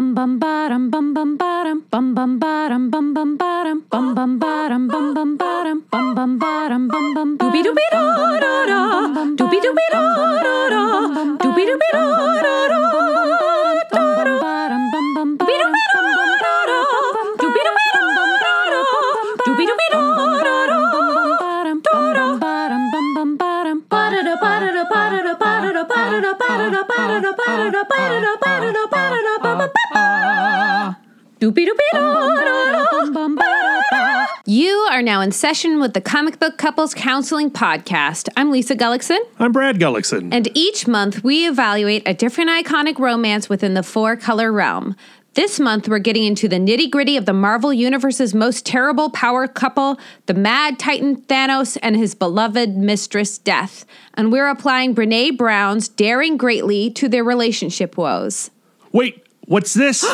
bum bum bottom bum bum bottom bum bum bottom bum bum bottom bum bum bottom bum bum bottom bum bum bottom bum bum doobie doobie da da da doobie doobie da da da doobie doobie da da da ba-da-da ba-da-da ba-da-da ba-da-da ba-da-da ba-da-da ba-da-da You are now in session with the Comic Book Couples Counseling Podcast. I'm Lisa Gullickson, I'm Brad Gullickson. and each month we evaluate a different iconic romance within the four color realm. This month we're getting into the nitty gritty of the Marvel Universe's most terrible power couple, the mad titan Thanos and his beloved mistress Death. And we're applying Brene Brown's Daring Greatly to their relationship woes. Wait, what's this?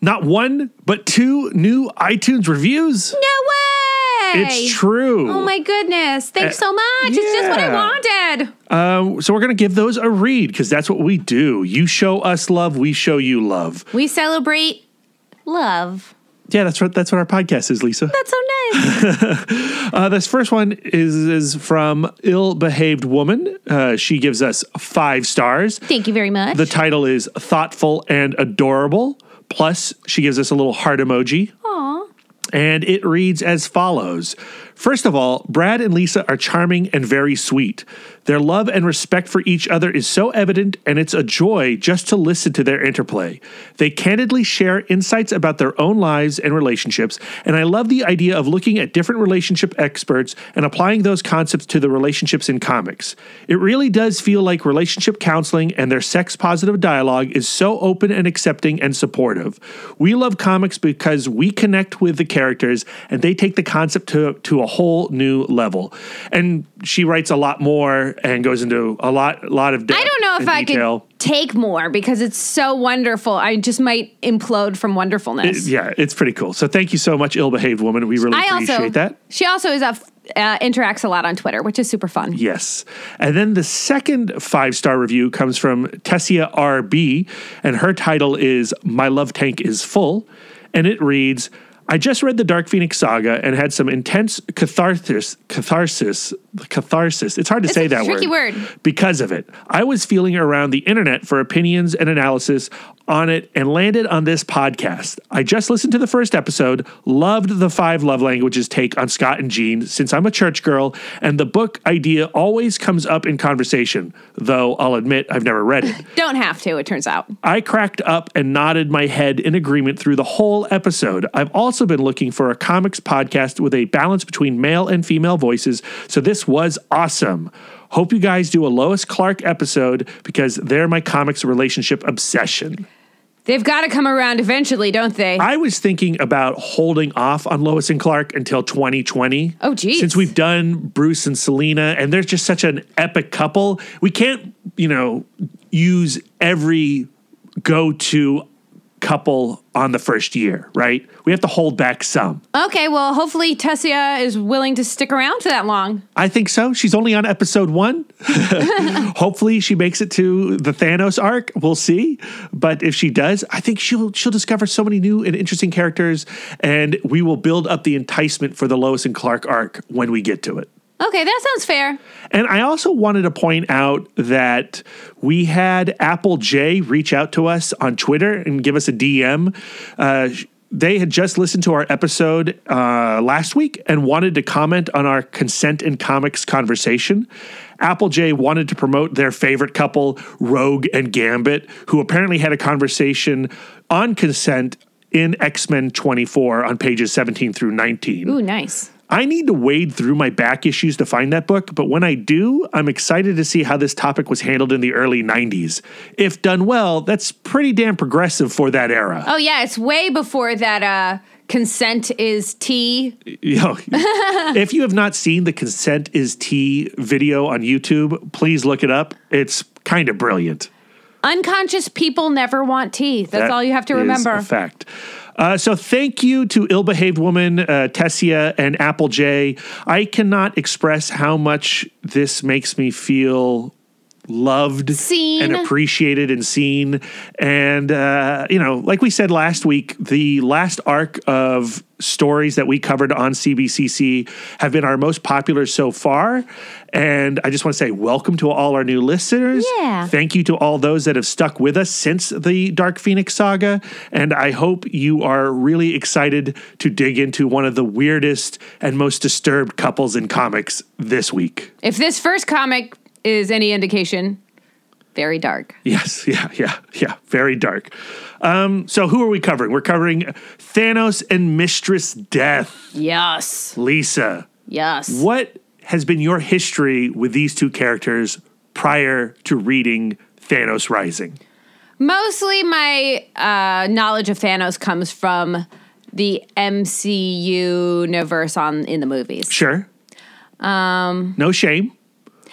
Not one, but two new iTunes reviews? No way! It's true. Oh my goodness. Thanks Uh, so much. It's just what I wanted. Um, so we're going to give those a read because that's what we do. You show us love, we show you love. We celebrate love. Yeah, that's what that's what our podcast is, Lisa. That's so nice. Uh, this first one is is from Ill Behaved Woman. Uh, she gives us five stars. Thank you very much. The title is thoughtful and adorable. Plus, she gives us a little heart emoji. Aw. And it reads as follows First of all, Brad and Lisa are charming and very sweet. Their love and respect for each other is so evident, and it's a joy just to listen to their interplay. They candidly share insights about their own lives and relationships, and I love the idea of looking at different relationship experts and applying those concepts to the relationships in comics. It really does feel like relationship counseling and their sex positive dialogue is so open and accepting and supportive. We love comics because we connect with the characters and they take the concept to, to a whole new level. And she writes a lot more and goes into a lot a lot of I don't know if I detail. could take more because it's so wonderful. I just might implode from wonderfulness. Yeah, it's pretty cool. So thank you so much, ill behaved woman. We really I appreciate also that. She also is a f- uh, interacts a lot on Twitter, which is super fun. Yes. And then the second five star review comes from Tessia RB, and her title is My Love Tank is Full. And it reads I just read the Dark Phoenix saga and had some intense catharsis, catharsis, catharsis. It's hard to It's say a that tricky word. because of it. I was feeling around the internet for opinions and analysis on it and landed on this podcast. I just listened to the first episode, loved the five love languages take on Scott and Jean since I'm a church girl, and the book idea always comes up in conversation, though I'll admit I've never read it. Don't have to, it turns out. I cracked up and nodded my head in agreement through the whole episode. I've also been looking for a comics podcast with a balance between male and female voices, so this was awesome. Hope you guys do a Lois Clark episode because they're my comics relationship obsession. They've got to come around eventually, don't they? I was thinking about holding off on Lois and Clark until 2020. Oh, geez. Since we've done Bruce and Selina, and they're just such an epic couple, we can't, you know, use every go to couple on the first year, right? We have to hold back some. okay, well, hopefully Tessia is willing to stick around for that long. I think so. She's only on episode one. Hopefully, she makes it to the Thanos arc. We'll see. But if she does, I think she'll she'll discover so many new and interesting characters, and we will build up the enticement for the Lois and Clark arc when we get to it. Okay, that sounds fair. And I also wanted to point out that we had Apple J reach out to us on Twitter and give us a DM. Uh, they had just listened to our episode uh, last week and wanted to comment on our consent in comics conversation. Apple J wanted to promote their favorite couple, Rogue and Gambit, who apparently had a conversation on consent in X Men 24 on pages 17 through 19. Ooh, nice. I need to wade through my back issues to find that book, but when I do, I'm excited to see how this topic was handled in the early 90s. If done well, that's pretty damn progressive for that era. Oh, yeah, it's way before that uh, consent is tea. If you have not seen the Consent is Tea video on YouTube, please look it up. It's kind of brilliant. Unconscious people never want tea. That's That all you have to remember. A fact. Uh, so thank you to ill behaved woman uh, Tessia and Apple J. I cannot express how much this makes me feel loved Seen. and appreciated and seen. And, uh, you know, like we said last week, the last arc of stories that we covered on CBCC have been our most popular so far. And I just want to say welcome to all our new listeners. Yeah. Thank you to all those that have stuck with us since the Dark Phoenix saga. And I hope you are really excited to dig into one of the weirdest and most disturbed couples in comics this week. If this first comic is any indication, very dark. Yes, yeah, yeah, yeah. Very dark. Um, so who are we covering? We're covering Thanos and Mistress Death. Yes. Lisa, Yes. what has been your history with these two characters prior to reading Thanos Rising? Mostly my uh, knowledge of Thanos comes from the MCU universe on in the movies. Sure. Um, no shame.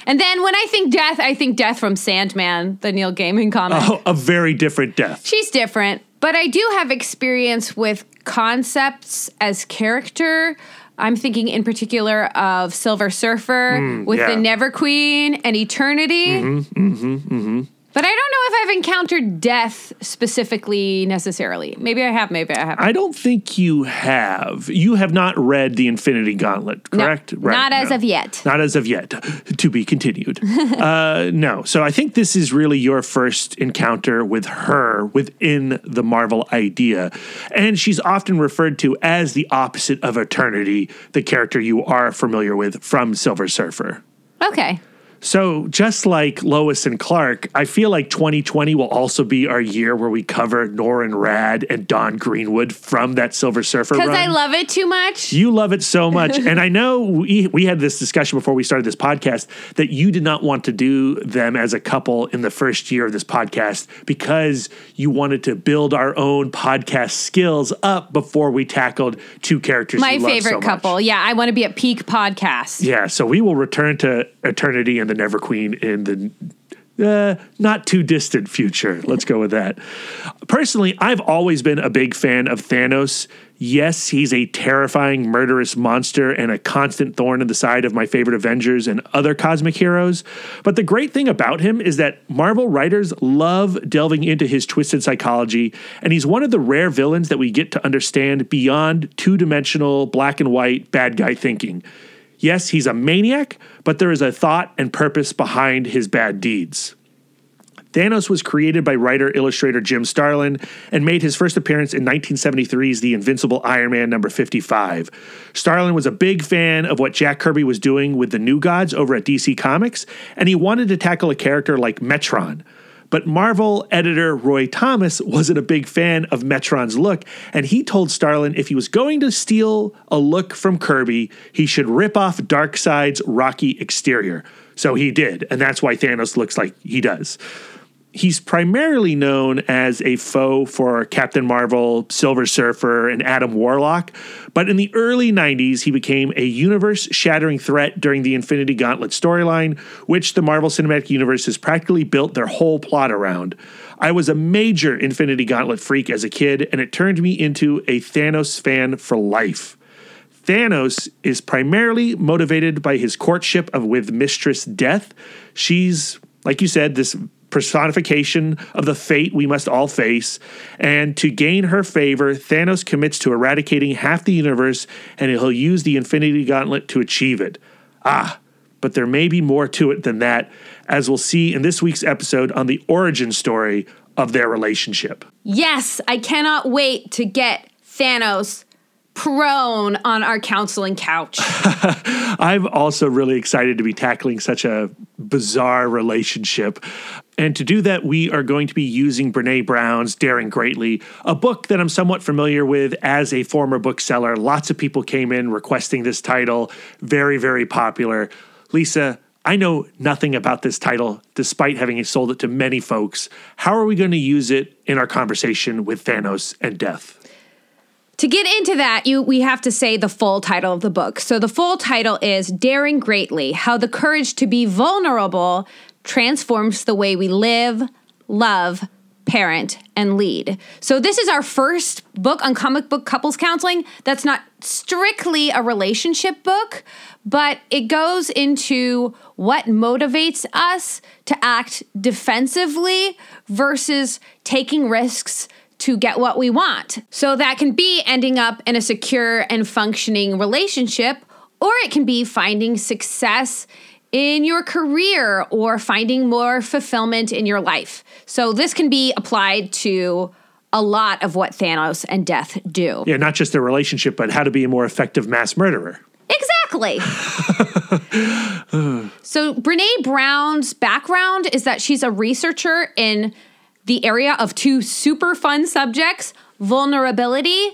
And then when I think death, I think death from Sandman, the Neil Gaiman comic. Oh, a very different death. She's different, but I do have experience with concepts as character. I'm thinking in particular of Silver Surfer hmm, with yeah. the Never Queen and Eternity. Mm-hmm, mm-hmm, mm-hmm. But I don't know if I've encountered death specifically necessarily. Maybe I have, maybe I haven't. I don't think you have. You have not read the Infinity Gauntlet, correct? not as of yet. Not as of yet. To be continued. uh, no. So I think this is really your first encounter with her within the Marvel idea. And she's often referred to as the opposite of Eternity, the character you are familiar with from Silver Surfer. Okay. So, just like Lois and Clark, I feel like 2020 will also be our year where we cover Norrin Radd and Dawn Greenwood from that Silver Surfer. Because I love it too much. You love it so much. and I know we, we had this discussion before we started this podcast that you did not want to do them as a couple in the first year of this podcast because you wanted to build our own podcast skills up before we tackled two characters. My you love favorite so much. couple. Yeah, I want to be at peak podcast. Yeah, so we will return to Eternity and the Never Queen in the uh, not too distant future. Let's go with that. Personally, I've always been a big fan of Thanos. Yes, he's a terrifying, murderous monster and a constant thorn in the side of my favorite Avengers and other cosmic heroes. But the great thing about him is that Marvel writers love delving into his twisted psychology, and he's one of the rare villains that we get to understand beyond two dimensional, black and white bad guy thinking. Yes, he's a maniac, but there is a thought and purpose behind his bad deeds. Thanos was created by writer illustrator Jim Starlin and made his first appearance in 1973's The Invincible Iron Man number 55. Starlin was a big fan of what Jack Kirby was doing with the New Gods over at DC Comics, and he wanted to tackle a character like Metron. But Marvel editor Roy Thomas wasn't a big fan of Metron's look, and he told Starlin if he was going to steal a look from Kirby, he should rip off Darkseid's rocky exterior. So he did, and that's why Thanos looks like he does. He's primarily known as a foe for Captain Marvel, Silver Surfer, and Adam Warlock, but in the early 90s, he became a universe shattering threat during the Infinity Gauntlet storyline, which the Marvel Cinematic Universe has practically built their whole plot around. I was a major Infinity Gauntlet freak as a kid, and it turned me into a Thanos fan for life. Thanos is primarily motivated by his courtship of with Mistress Death. She's, like you said, this personification of the fate we must all face. And to gain her favor, Thanos commits to eradicating half the universe, and he'll use the Infinity Gauntlet to achieve it. Ah, but there may be more to it than that, as we'll see in this week's episode on the origin story of their relationship. Yes, I cannot wait to get Thanos prone on our counseling couch. I'm also really excited to be tackling such a bizarre relationship. And to do that, we are going to be using Brene Brown's Daring Greatly, a book that I'm somewhat familiar with as a former bookseller. Lots of people came in requesting this title, very, very popular. Lisa, I know nothing about this title, despite having sold it to many folks. How are we going to use it in our conversation with Thanos and death? To get into that, you we have to say the full title of the book. So the full title is Daring Greatly: How the Courage to be Vulnerable Transforms the Way We Live, Love, parent, and lead. So, this is our first book on comic book couples counseling that's not strictly a relationship book, but it goes into what motivates us to act defensively versus taking risks to get what we want. So, that can be ending up in a secure and functioning relationship, or it can be finding success in your career or finding more fulfillment in your life. So this can be applied to a lot of what Thanos and Death do. Yeah, not just their relationship, but how to be a more effective mass murderer. Exactly. so Brene Brown's background is that she's a researcher in the area of two super fun subjects, vulnerability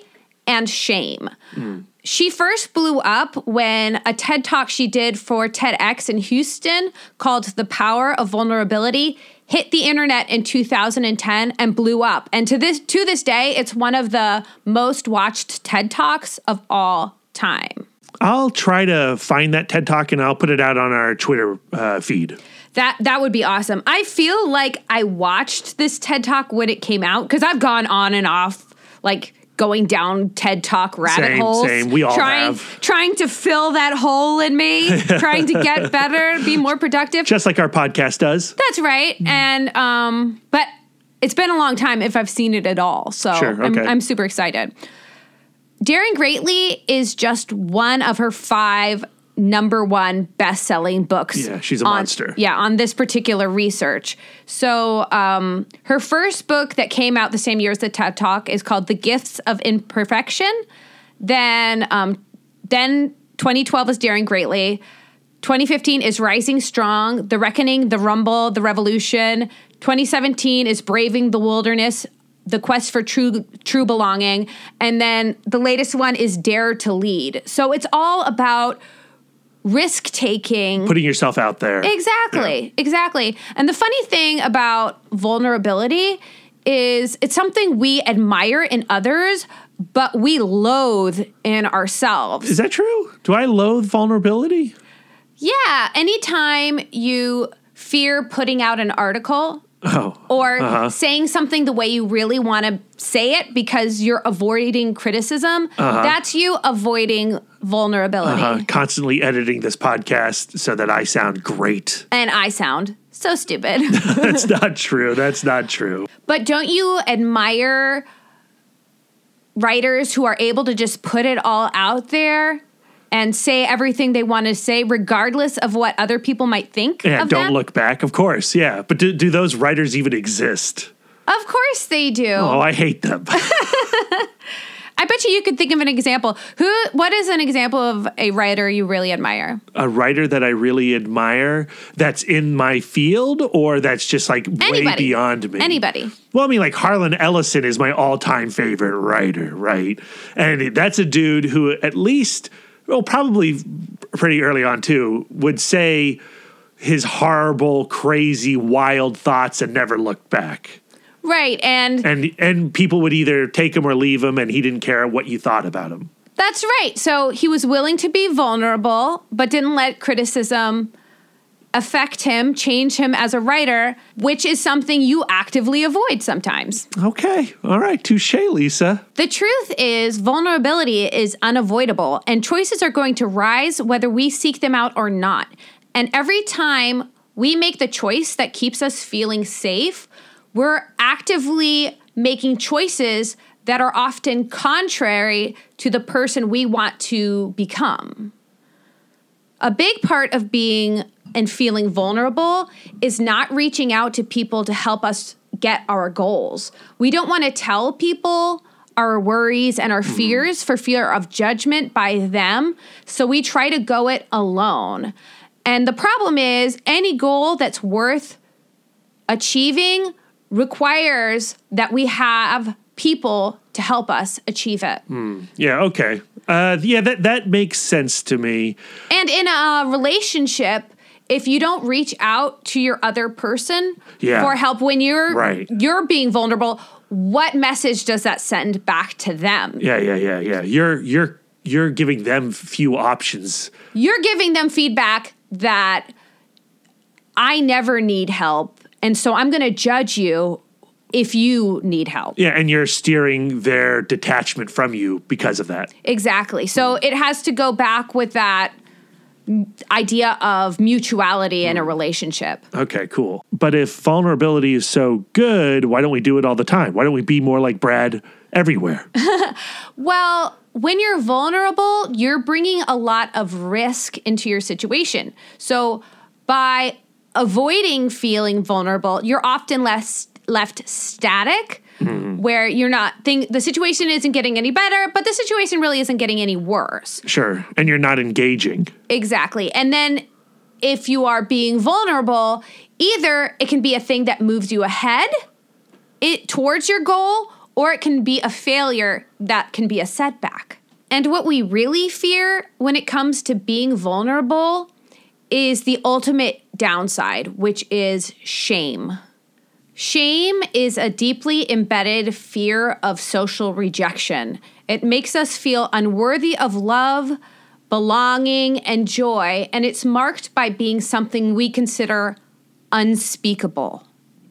and shame. Mm. She first blew up when a TED talk she did for TEDx in Houston called The Power of Vulnerability hit the internet in 2010 and blew up. And to this to this day, it's one of the most watched TED Talks of all time. I'll try to find that TED Talk and I'll put it out on our Twitter uh, feed. That that would be awesome. I feel like I watched this TED Talk when it came out because I've gone on and off like going down TED Talk rabbit same, holes. Same, we all trying, have. Trying to fill that hole in me, trying to get better, be more productive. Just like our podcast does. That's right. Mm. And um, but it's been a long time if I've seen it at all. So sure, okay. I'm, I'm super excited. Daring Greatly is just one of her five number one best selling books. Yeah, she's a on, monster. Yeah, on this particular research. So, um, her first book that came out the same year as the TED Talk is called The Gifts of Imperfection. Then, um, then 2012 is Daring Greatly. 2015 is Rising Strong, The Reckoning, The Rumble, The Revolution. 2017 is Braving the Wilderness, The Quest for True True Belonging, and then the latest one is Dare to Lead. So it's all about risk taking. Putting yourself out there. Exactly. Yeah. Exactly. And the funny thing about vulnerability is it's something we admire in others, but we loathe in ourselves. Is that true? Do I loathe vulnerability? Yeah. Anytime you fear putting out an article Oh, or uh-huh. saying something the way you really want to say it because you're avoiding criticism, uh-huh. that's you avoiding vulnerability. Uh-huh. Constantly editing this podcast so that I sound great. And I sound so stupid. that's not true. That's not true. But don't you admire writers who are able to just put it all out there and say everything they want to say, regardless of what other people might think. Yeah, don't them. look back, of course. Yeah. But do, do those writers even exist? Of course they do. Oh, I hate them. I bet you you could think of an example. Who? What is an example of a writer you really admire? A writer that I really admire that's in my field, or that's just like Anybody. way beyond me. Anybody. Well, I mean, like Harlan Ellison is my all-time favorite writer, right? And that's a dude who, at least well, probably pretty early on too, would say his horrible, crazy, wild thoughts and never looked back. Right, and and and people would either take him or leave him, and he didn't care what you thought about him. That's right. So he was willing to be vulnerable, but didn't let criticism affect him, change him as a writer, which is something you actively avoid sometimes. Okay. All right. Touche, Lisa. The truth is, vulnerability is unavoidable, and choices are going to rise whether we seek them out or not. And every time we make the choice that keeps us feeling safe, we're actively making choices that are often contrary to the person we want to become. A big part of being and feeling vulnerable is not reaching out to people to help us get our goals. We don't want to tell people our worries and our mm-hmm. fears for fear of judgment by them. So we try to go it alone. And the problem is, any goal that's worth achieving requires that we have people to help us achieve it. Mm, yeah, okay. Uh, yeah, that, that makes sense to me. And in a relationship, if you don't reach out to your other person yeah. for help when you're right. you're being vulnerable, what message does that send back to them? Yeah, yeah, yeah, yeah. You're you're you're giving them few options. You're giving them feedback that I never need help, and so I'm going to judge you if you need help. Yeah, and you're steering their detachment from you because of that. Exactly. So it has to go back with that idea of mutuality in a mm. relationship. Okay, cool. But if vulnerability is so good, why don't we do it all the time? Why don't we be more like Brad everywhere? Well, when you're vulnerable, you're bringing a lot of risk into your situation. So by avoiding feeling vulnerable, you're often less left static. Mm-hmm. Where you're not think the situation isn't getting any better, but the situation really isn't getting any worse. sure. And you're not engaging. Exactly. And then if you are being vulnerable, either it can be a thing that moves you ahead it towards your goal or it can be a failure that can be a setback. And what we really fear when it comes to being vulnerable is the ultimate downside, which is shame. Shame is a deeply embedded fear of social rejection. It makes us feel unworthy of love, belonging, and joy, and it's marked by being something we consider unspeakable.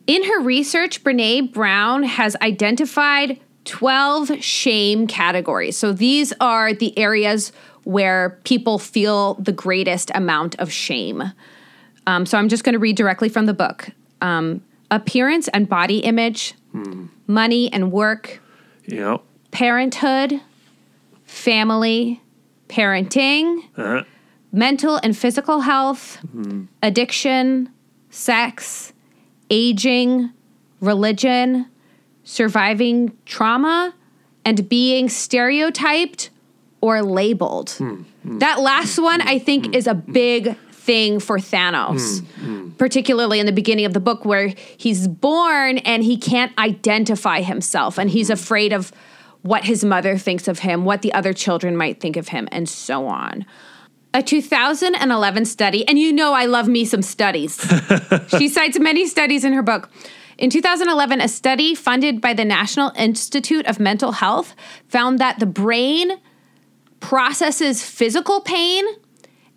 In her research, Brene Brown has identified 12 shame categories. So these are the areas where people feel the greatest amount of shame. Um, so I'm just going to read directly from the book um, appearance and body image, money and work, know? parenthood, family, parenting, Uh, mental and physical health, addiction, sex, aging, religion, surviving trauma, and being stereotyped or labeled. That last one, I think, is a big thing for Thanos, hmm, hmm. particularly in the beginning of the book where he's born and he can't identify himself and he's hmm. afraid of what his mother thinks of him, what the other children might think of him, and so on. A 2011 study, and you know I love me some studies. she cites many studies in her book. In 2011, a study funded by the National Institute of Mental Health found that the brain processes physical pain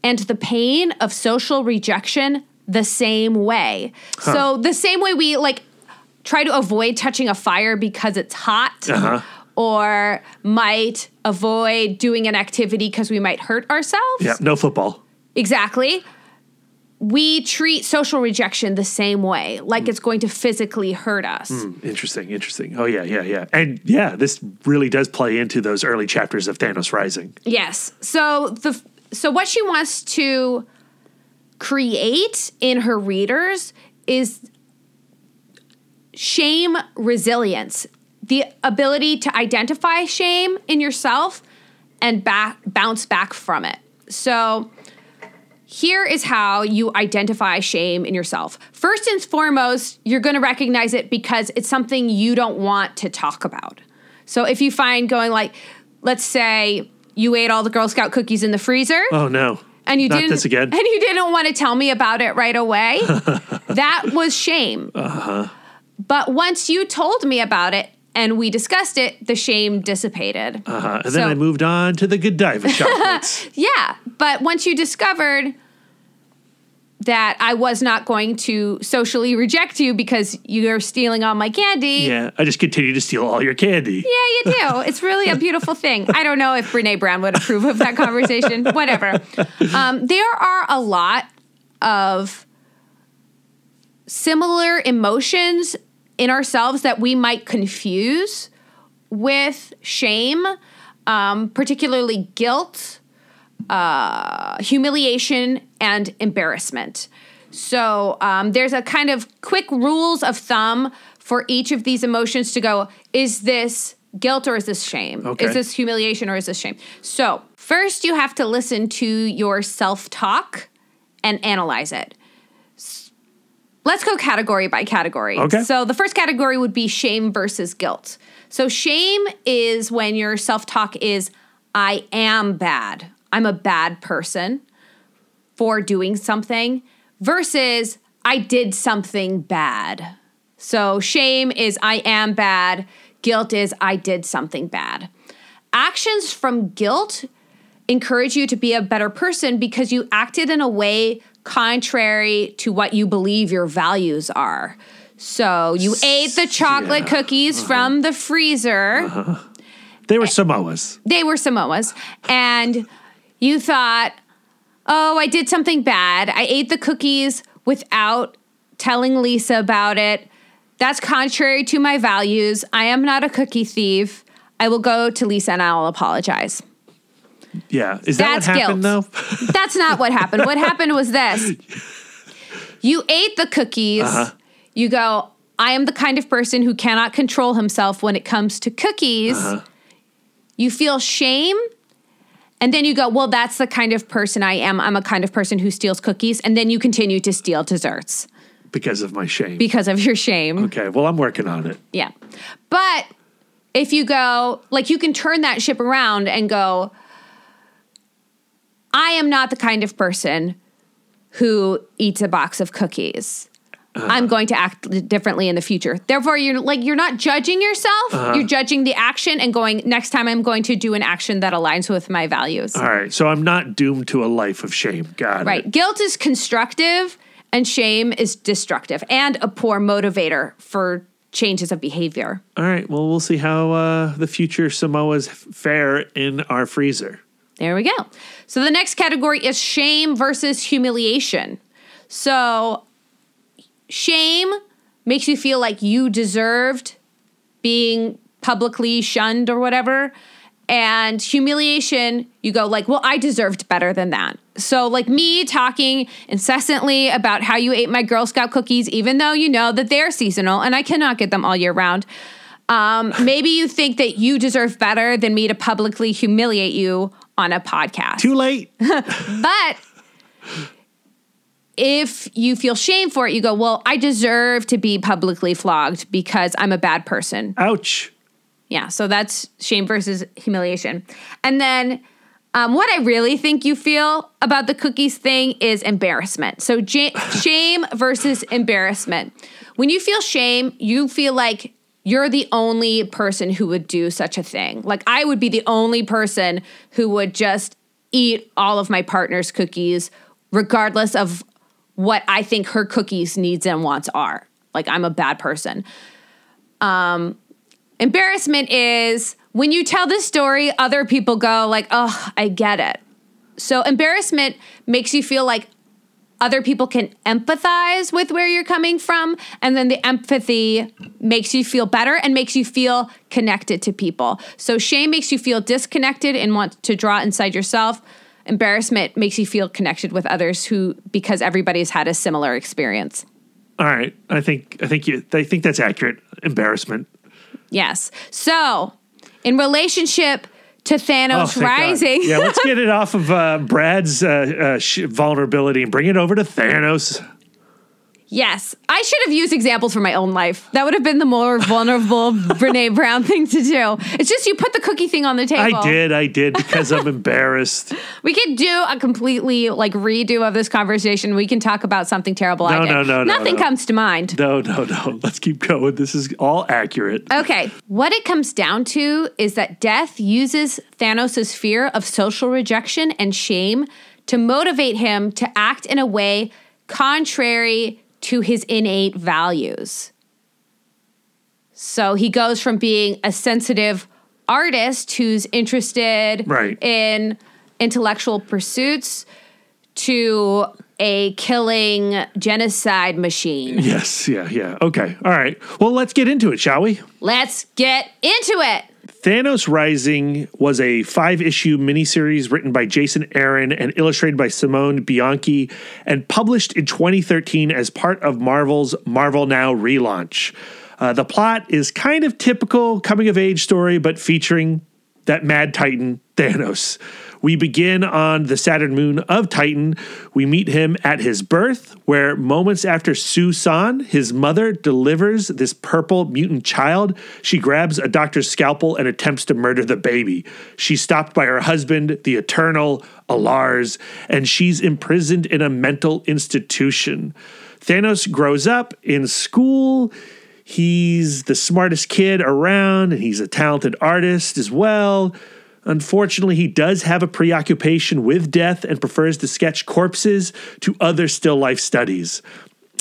and the pain of social rejection the same way. So, the same way we like try to avoid touching a fire because it's hot. Uh-huh. Or might avoid doing an activity because we might hurt ourselves. yeah, no football. Exactly. We treat social rejection the same way, like it's going to physically hurt us. Interesting, interesting. Oh, yeah, yeah, yeah. And yeah, this really does play into those early chapters of Thanos Rising. Yes. So the so what she wants to create in her readers is shame resilience, the ability to identify shame in yourself and back bounce back from it. So here is how you identify shame in yourself. First and foremost, you're going to recognize it because it's something you don't want to talk about. So if you find going like, let's say you ate all the Girl Scout cookies in the freezer Oh, no. and you Not didn't this again. and you didn't want to tell me about it right away, that was shame. Uh-huh. But once you told me about it and we discussed it, the shame dissipated. Uh, huh. and So- then I moved on to the Godiva chocolates. Yeah, but once you discovered that I was not going to socially reject you because you're stealing all my candy. yeah, I just continue to steal all your candy. Yeah, you do. It's really a beautiful thing. I don't know if Brene Brown would approve of that conversation. Whatever. Um, there are a lot of similar emotions in ourselves that we might confuse with shame, um, particularly guilt, uh, humiliation, and embarrassment. So um, there's a kind of quick rules of thumb for each of these emotions to go, is this guilt or is this shame? Okay. Is this humiliation or is this shame? So first you have to listen to your self-talk and analyze it. Let's go category by category. Okay. So the first category would be shame versus guilt. So shame is when your self-talk is I am bad. I'm a bad person for doing something versus I did something bad. So shame is I am bad, guilt is I did something bad. Actions from guilt encourage you to be a better person because you acted in a way contrary to what you believe your values are. So you ate the chocolate yeah, cookies uh-huh. from the freezer. Uh-huh. They were Samoas. They were Samoas. And you thought, oh, I did something bad. I ate the cookies without telling Lisa about it. That's contrary to my values. I am not a cookie thief. I will go to Lisa and I'll apologize. Yeah. Is that That's what happened guilt. though? That's not what happened. What happened was this you ate the cookies. Uh-huh. You go, I am the kind of person who cannot control himself when it comes to cookies. Uh-huh. You feel shame. And then you go, well, that's the kind of person I am. I'm a kind of person who steals cookies. And then you continue to steal desserts because of my shame. because of your shame. okay. Well, I'm working on it. Yeah. But if you go, like, you can turn that ship around and go, I am not the kind of person who eats a box of cookies. I'm going to act differently in the future. Therefore, you're like, you're not judging yourself. You're judging the action and going, next time I'm going to do an action that aligns with my values. All right. So I'm not doomed to a life of shame. God. Right. it. Guilt is constructive and shame is destructive and a poor motivator for changes of behavior. All right. Well, we'll see how uh, the future Samoas fare in our freezer. There we go. So the next category is shame versus humiliation. So shame makes you feel like you deserved being publicly shunned or whatever. And humiliation, you go like, well, I deserved better than that. So, like me talking incessantly about how you ate my Girl Scout cookies, even though you know that they're seasonal and I cannot get them all year round. Um, maybe you think that you deserve better than me to publicly humiliate you on a podcast. Too late. But if you feel shame for it, you go, well, I deserve to be publicly flogged because I'm a bad person. Ouch. Yeah, so that's shame versus humiliation. And then um, what I really think you feel about the cookies thing is embarrassment. So j- shame versus embarrassment. When you feel shame, you feel like you're the only person who would do such a thing. Like I would be the only person who would just eat all of my partner's cookies, regardless of what I think her cookies needs and wants are. Like I'm a bad person. Um, Embarrassment is when you tell this story, other people go like, "Oh, I get it." So embarrassment makes you feel like other people can empathize with where you're coming from, and then the empathy makes you feel better and makes you feel connected to people. So shame makes you feel disconnected and want to draw inside yourself. Embarrassment makes you feel connected with others who because everybody's had a similar experience. All right. I think I think you I think that's accurate. Embarrassment. Yes. So, in relationship to Thanos Oh, rising, Yeah, let's get it off of uh, Brad's uh, uh, sh- vulnerability and bring it over to Thanos. Yes, I should have used examples from my own life. That would have been the more vulnerable Brene Brown thing to do. It's just you put the cookie thing on the table. I did, I did because I'm embarrassed. We could do a completely like redo of this conversation. We can talk about something terrible I No, did. no, no, no, Nothing no. comes to mind. No, no, no. Let's keep going. This is all accurate. Okay. What it comes down to is that death uses Thanos' fear of social rejection and shame to motivate him to act in a way contrary to his innate values. So he goes from being a sensitive artist who's interested Right. in intellectual pursuits to a killing genocide machine. Yes, yeah, yeah. Okay, all right. Well, let's get into it, shall we? Let's get into it. Thanos Rising was a five issue miniseries written by Jason Aaron and illustrated by Simone Bianchi and published in 2013 as part of Marvel's Marvel Now relaunch. Uh, the plot is kind of typical coming of age story, but featuring that mad titan, Thanos. We begin on the Saturn moon of Titan. We meet him at his birth, where moments after Sui-San, his mother, delivers this purple mutant child, she grabs a doctor's scalpel and attempts to murder the baby. She's stopped by her husband, the Eternal, Alars, and she's imprisoned in a mental institution. Thanos grows up in school. He's the smartest kid around, and he's a talented artist as well. Unfortunately, he does have a preoccupation with death and prefers to sketch corpses to other still life studies.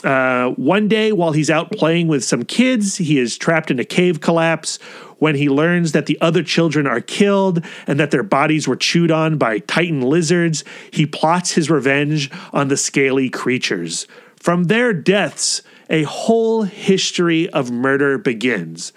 Uh, one day, while he's out playing with some kids, he is trapped in a cave collapse. When he learns that the other children are killed and that their bodies were chewed on by titan lizards, he plots his revenge on the scaly creatures. From their deaths, a whole history of murder begins.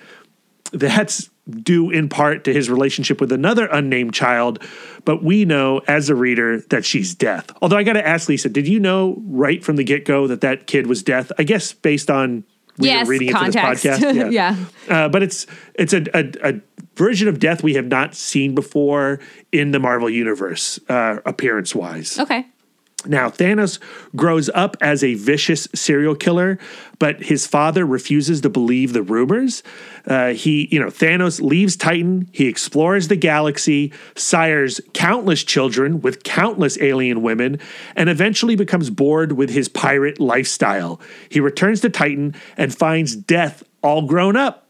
That's due in part to his relationship with another unnamed child, but we know as a reader that she's death. Although I got to ask Lisa, did you know right from the get go that that kid was death? I guess based on we Yes, reading context. into this podcast. Yeah. Uh, but it's it's a, a, a version of death we have not seen before in the Marvel universe, uh, appearance wise. Okay. Now, Thanos grows up as a vicious serial killer, but his father refuses to believe the rumors. Uh, he, you know, Thanos leaves Titan, he explores the galaxy, sires countless children with countless alien women, and eventually becomes bored with his pirate lifestyle. He returns to Titan and finds death all grown up.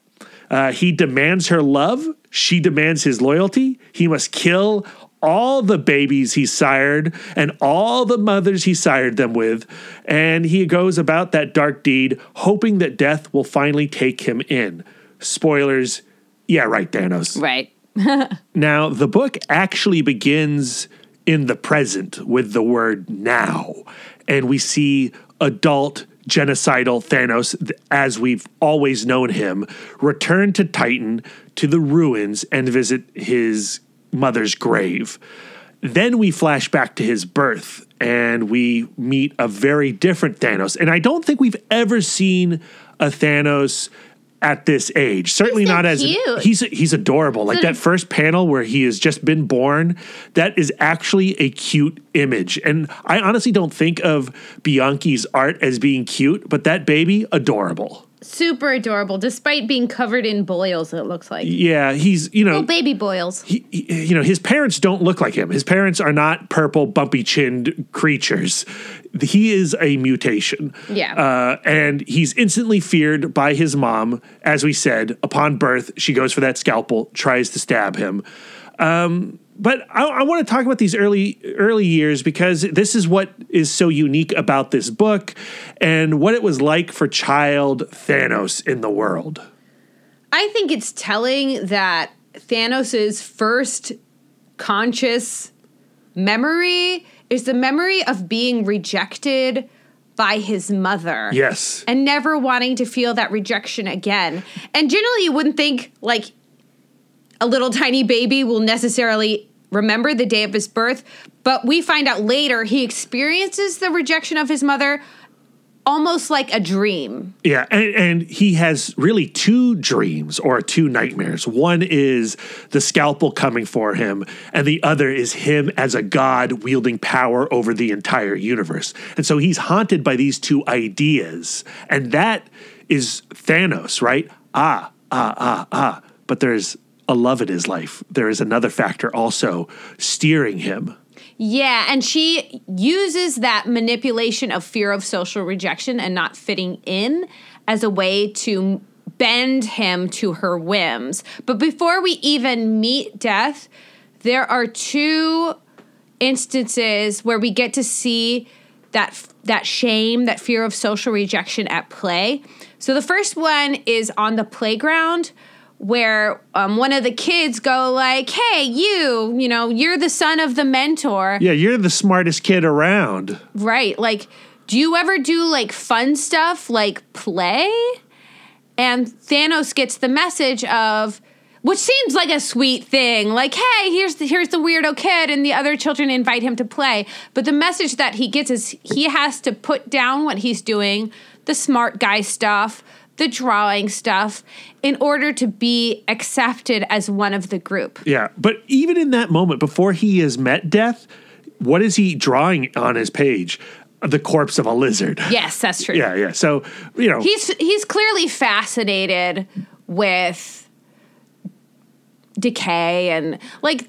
Uh, he demands her love. She demands his loyalty. He must kill all the babies he sired and all the mothers he sired them with. And he goes about that dark deed, hoping that death will finally take him in. Spoilers. Yeah, right, Thanos. Right. Now, the book actually begins in the present with the word now, and we see adult genocidal Thanos, as we've always known him, return to Titan to the ruins and visit his mother's grave. Then we flash back to his birth and we meet a very different Thanos. And I don't think we've ever seen a Thanos at this age. Certainly so not as cute. he's he's adorable. Like that first panel where he has just been born, that is actually a cute image. And I honestly don't think of Bianchi's art as being cute, but that baby adorable. Super adorable, despite being covered in boils, it looks like. Yeah, he's you know baby boils. he, he- you know, his parents don't look like him. His parents are not purple, bumpy chinned creatures. He is a mutation. Yeah. Uh, and he's instantly feared by his mom. As we said, upon birth, she goes for that scalpel, tries to stab him. Um, but I, I want to talk about these early early years because this is what is so unique about this book and what it was like for child Thanos in the world. I think it's telling that Thanos' first conscious memory is the memory of being rejected by his mother. Yes. And never wanting to feel that rejection again. And generally, you wouldn't think like a little tiny baby will necessarily remember the day of his birth, but we find out later he experiences the rejection of his mother almost like a dream. Yeah, and, and he has really two dreams or two nightmares. One is the scalpel coming for him, and the other is him as a god wielding power over the entire universe. And so he's haunted by these two ideas, and that is Thanos, right? Ah, ah, ah, ah. But there's a love in his life. There is another factor also steering him. Yeah, and she uses that manipulation of fear of social rejection and not fitting in as a way to bend him to her whims. But before we even meet death, there are two instances where we get to see that that shame, that fear of social rejection at play. So the first one is on the playground where um, one of the kids go like, "Hey, you, you know, you're the son of the mentor." Yeah, you're the smartest kid around. Right. Like, do you ever do like fun stuff like play? And Thanos gets the message of which seems like a sweet thing. Like, hey, here's the, here's the weirdo kid and the other children invite him to play. But the message that he gets is he has to put down what he's doing, the smart guy stuff, the drawing stuff in order to be accepted as one of the group. Yeah, but even in that moment, before he has met death, what is he drawing on his page? The corpse of a lizard. Yes, that's true. Yeah, yeah. So you know, he's he's clearly fascinated with decay and like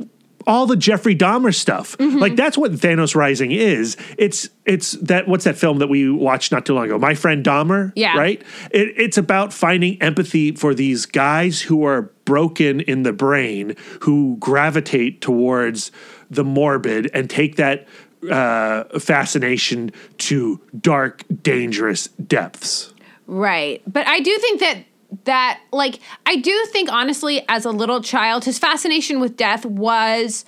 all the Jeffrey Dahmer stuff. Mm-hmm. Like that's what Thanos Rising is. It's it's that what's that film that we watched not too long ago? My friend Dahmer. Yeah. Right. It, it's about finding empathy for these guys who are broken in the brain, who gravitate towards the morbid and take that uh, fascination to dark, dangerous depths. Right. But I do think that that like I do think honestly as a little child his fascination with death was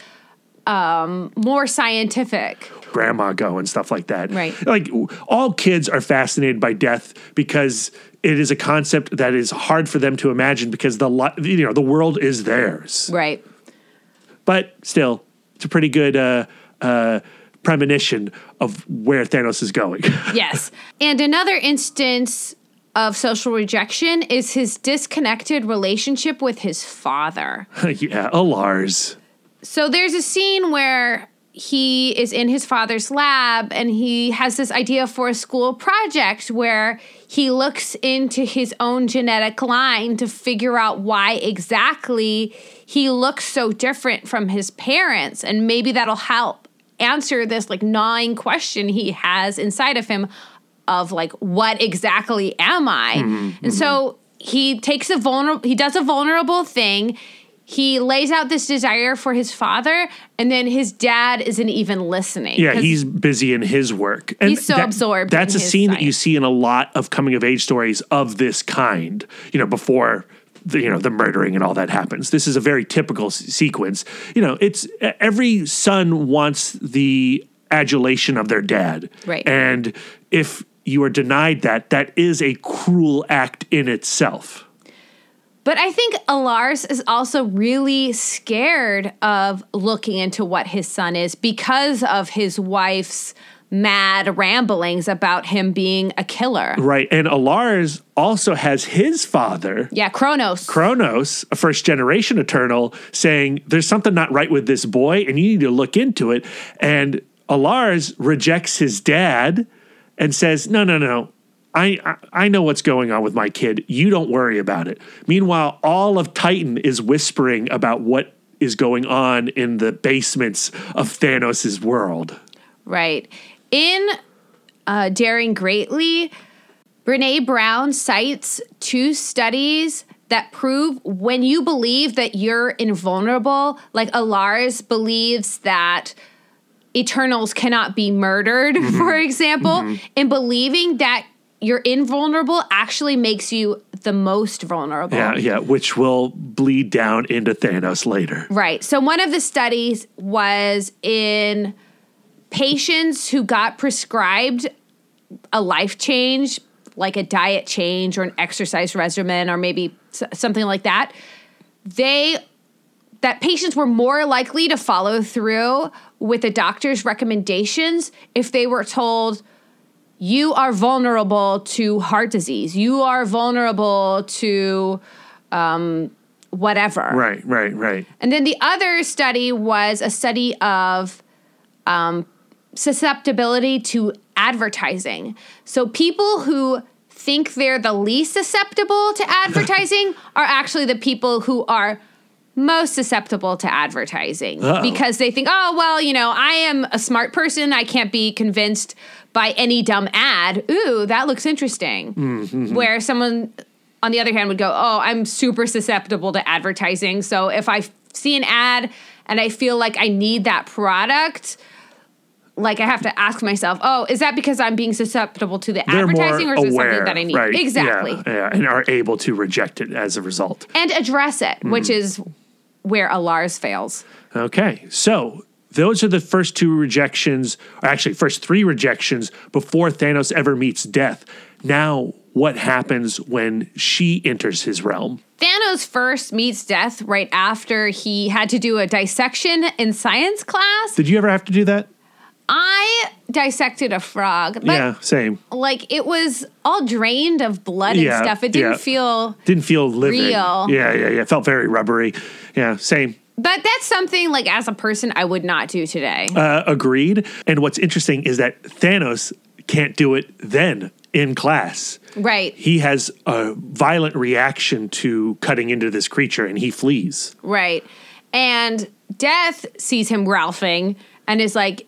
um more scientific. Grandma go and stuff like that. Right. Like all kids are fascinated by death because it is a concept that is hard for them to imagine because the you know the world is theirs. Right. But still, it's a pretty good uh, uh, premonition of where Thanos is going. Yes. And another instance of social rejection is his disconnected relationship with his father. yeah, Alars. So there's a scene where he is in his father's lab and he has this idea for a school project where he looks into his own genetic line to figure out why exactly he looks so different from his parents and maybe that'll help answer this like gnawing question he has inside of him of like what exactly am I? Mm-hmm, and so mm-hmm. he takes a vulnerable he does a vulnerable thing. He lays out this desire for his father, and then his dad isn't even listening. Yeah, he's busy in his work. And He's so absorbed That's a scene that you see in a lot of coming of age stories of this kind. You know, before the you know the murdering and all that happens. This is a very typical s- sequence. You know, it's every son wants the adulation of their dad, Right. And if you are denied that, that is a cruel act in itself. But I think Alars is also really scared of looking into what his son is because of his wife's mad ramblings about him being a killer. Right. And Alars also has his father, Yeah, Kronos. Kronos, a first generation Eternal, saying there's something not right with this boy and you need to look into it. And Alars rejects his dad and says, No, no, no. I, I know what's going on with my kid. You don't worry about it. Meanwhile, all of Titan is whispering about what is going on in the basements of Thanos' world. Right. In uh, Daring Greatly, Brene Brown cites two studies that prove when you believe that you're invulnerable, like Alars believes that Eternals cannot be murdered, for mm-hmm. example, mm-hmm. And believing that you're invulnerable actually makes you the most vulnerable. Yeah, yeah, which will bleed down into Thanos later. Right. So one of the studies was in patients who got prescribed a life change, like a diet change or an exercise regimen or maybe something like that. They that patients were more likely to follow through with the doctor's recommendations if they were told you are vulnerable to heart disease. You are vulnerable to um, whatever. Right, right, right. And then the other study was a study of um, susceptibility to advertising. So people who think they're the least susceptible to advertising are actually the people who are most susceptible to advertising Uh-oh. because they think, oh, well, you know, I am a smart person. I can't be convinced by any dumb ad. Ooh, that looks interesting. Where someone, on the other hand, would go, oh, I'm super susceptible to advertising. So if I f- see an ad and I feel like I need that product, like I have to ask myself, oh, is that because I'm being susceptible to the They're advertising or is it something that I need? right? Exactly. Yeah, yeah, and are able to reject it as a result. And address it, Hmm. which is where Alars fails. Okay, so those are the first two rejections, or actually, first three rejections before Thanos ever meets death. Now, what happens when she enters his realm? Thanos first meets death right after he had to do a dissection in science class. Did you ever have to do that? I dissected a frog, but yeah, same. like it was all drained of blood and Yeah, stuff. It didn't yeah. feel Didn't feel living. Real. Yeah, yeah, yeah. It felt very rubbery. Yeah, same. but that's something like as a person I would not do today. Uh, agreed. And what's interesting is that Thanos can't do it then in class. right. He has a violent reaction to cutting into this creature and he flees. Right. And Death sees him ralphing and is like,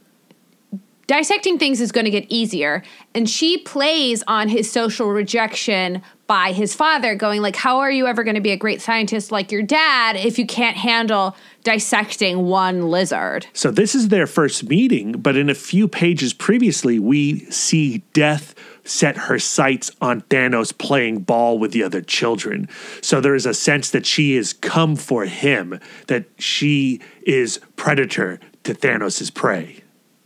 dissecting things is going to get easier. And she plays on his social rejection by his father, going like, "How are you ever going to be a great scientist like your dad if you can't handle dissecting one lizard?" So this is their first meeting, but in a few pages previously, we see Death set her sights on Thanos playing ball with the other children. So there is a sense that she is come for him, that she is predator to Thanos' prey.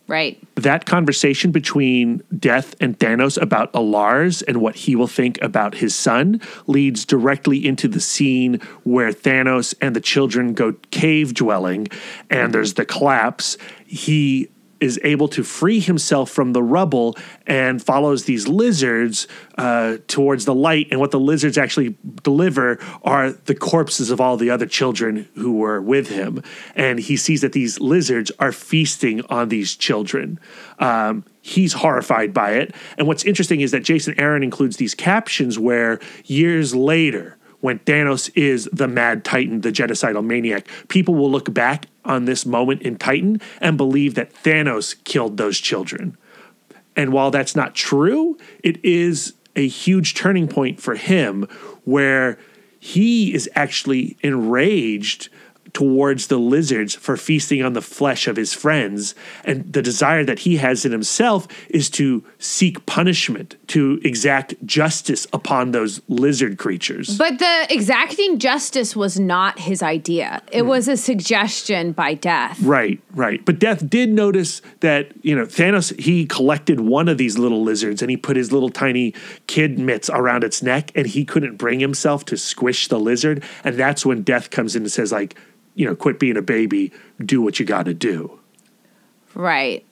Right. That conversation between Death and Thanos about Alars and what he will think about his son leads directly into the scene where Thanos and the children go cave dwelling and there's the collapse. He is able to free himself from the rubble and follows these lizards uh, towards the light. And what the lizards actually deliver are the corpses of all the other children who were with him. And he sees that these lizards are feasting on these children. Um, he's horrified by it. And what's interesting is that Jason Aaron includes these captions where years later, when Thanos is the mad titan, the genocidal maniac, people will look back on this moment in Titan and believe that Thanos killed those children. And while that's not true, it is a huge turning point for him where he is actually enraged towards the lizards for feasting on the flesh of his friends. And the desire that he has in himself is to seek punishment, to exact justice upon those lizard creatures. But the exacting justice was not his idea. It hmm. was a suggestion by Death. Right, right. But Death did notice that, you know, Thanos, he collected one of these little lizards and he put his little tiny kid mitts around its neck and he couldn't bring himself to squish the lizard. And that's when Death comes in and says, like, you know, quit being a baby, do what you got to do. Right.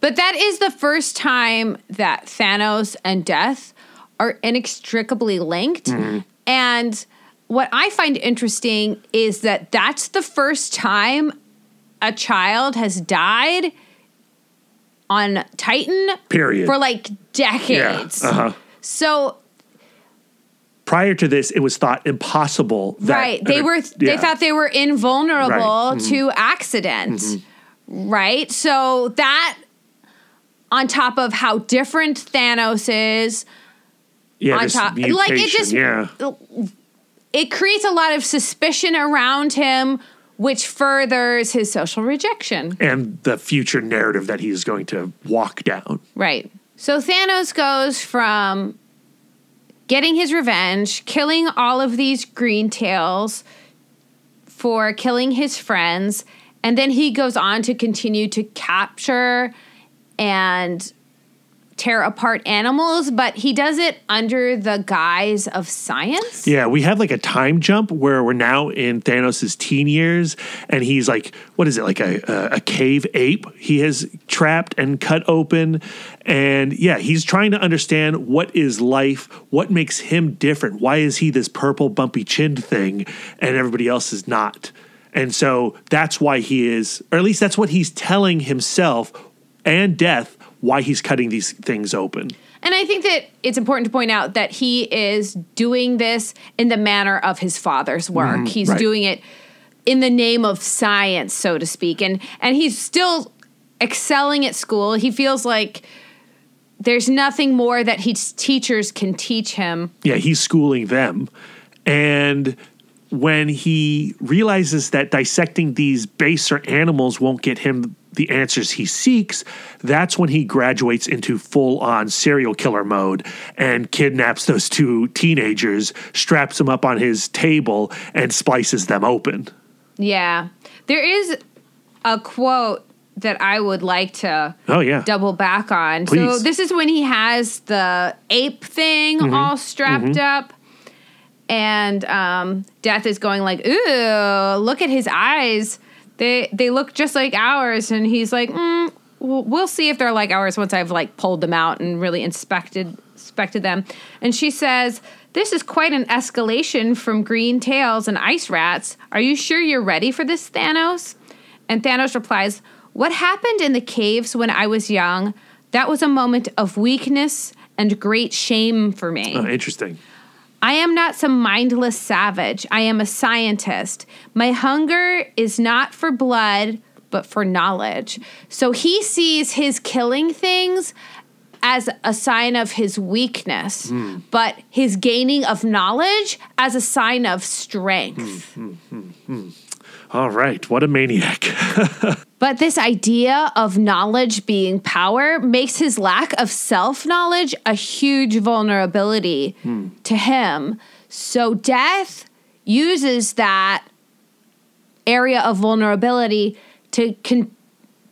But that is the first time that Thanos and Death are inextricably linked. And what I find interesting is that that's the first time a child has died on Titan Period. for like decades. Uh huh. So Prior to this, it was thought impossible. That, right, they were they thought they were invulnerable Right. Mm-hmm. to accident. Right? So that on top of how different Thanos is, yeah, on top- mutation, like, it just- yeah. it creates a lot of suspicion around him which furthers his social rejection. and the future narrative that he's going to walk down. Right. So Thanos goes from getting his revenge, killing all of these green tails for killing his friends, and then he goes on to continue to capture and tear apart animals, but he does it under the guise of science. Yeah, we have like a time jump where we're now in Thanos' teen years, and he's like, what is it, like a, a, cave ape he has trapped and cut open. And yeah, he's trying to understand what is life, what makes him different. Why is he this purple bumpy chinned thing and everybody else is not? And so that's why he is, or at least that's what he's telling himself and death why he's cutting these things open. And I think that it's important to point out that he is doing this in the manner of his father's work. Mm-hmm. he's right. doing it in the name of science, so to speak. And and he's still excelling at school. He feels like there's nothing more that his teachers can teach him. yeah, he's schooling them. And when he realizes that dissecting these baser animals won't get him the answers he seeks, that's when he graduates into full on serial killer mode and kidnaps those two teenagers, straps them up on his table, and splices them open. Yeah. There is a quote that I would like to Oh, yeah. double back on. So this is when he has the ape thing Mm-hmm. all strapped up. And um, Death is going like, "Ooh, look at his eyes. They they look just like ours." And he's like, mm, "We'll see if they're like ours once I've like pulled them out and really inspected inspected them." And she says, "This is quite an escalation from green tails and ice rats. Are you sure you're ready for this, Thanos?" And Thanos replies, What happened in the caves when I was young? That was a moment of weakness and great shame for me. Oh, interesting. I am not some mindless savage. I am a scientist. My hunger is not for blood, but for knowledge. So he sees his killing things as a sign of his weakness, hmm. but his gaining of knowledge as a sign of strength. Hmm, hmm, All right, what a maniac. But this idea of knowledge being power makes his lack of self knowledge a huge vulnerability hmm. to him. So death uses that area of vulnerability to con-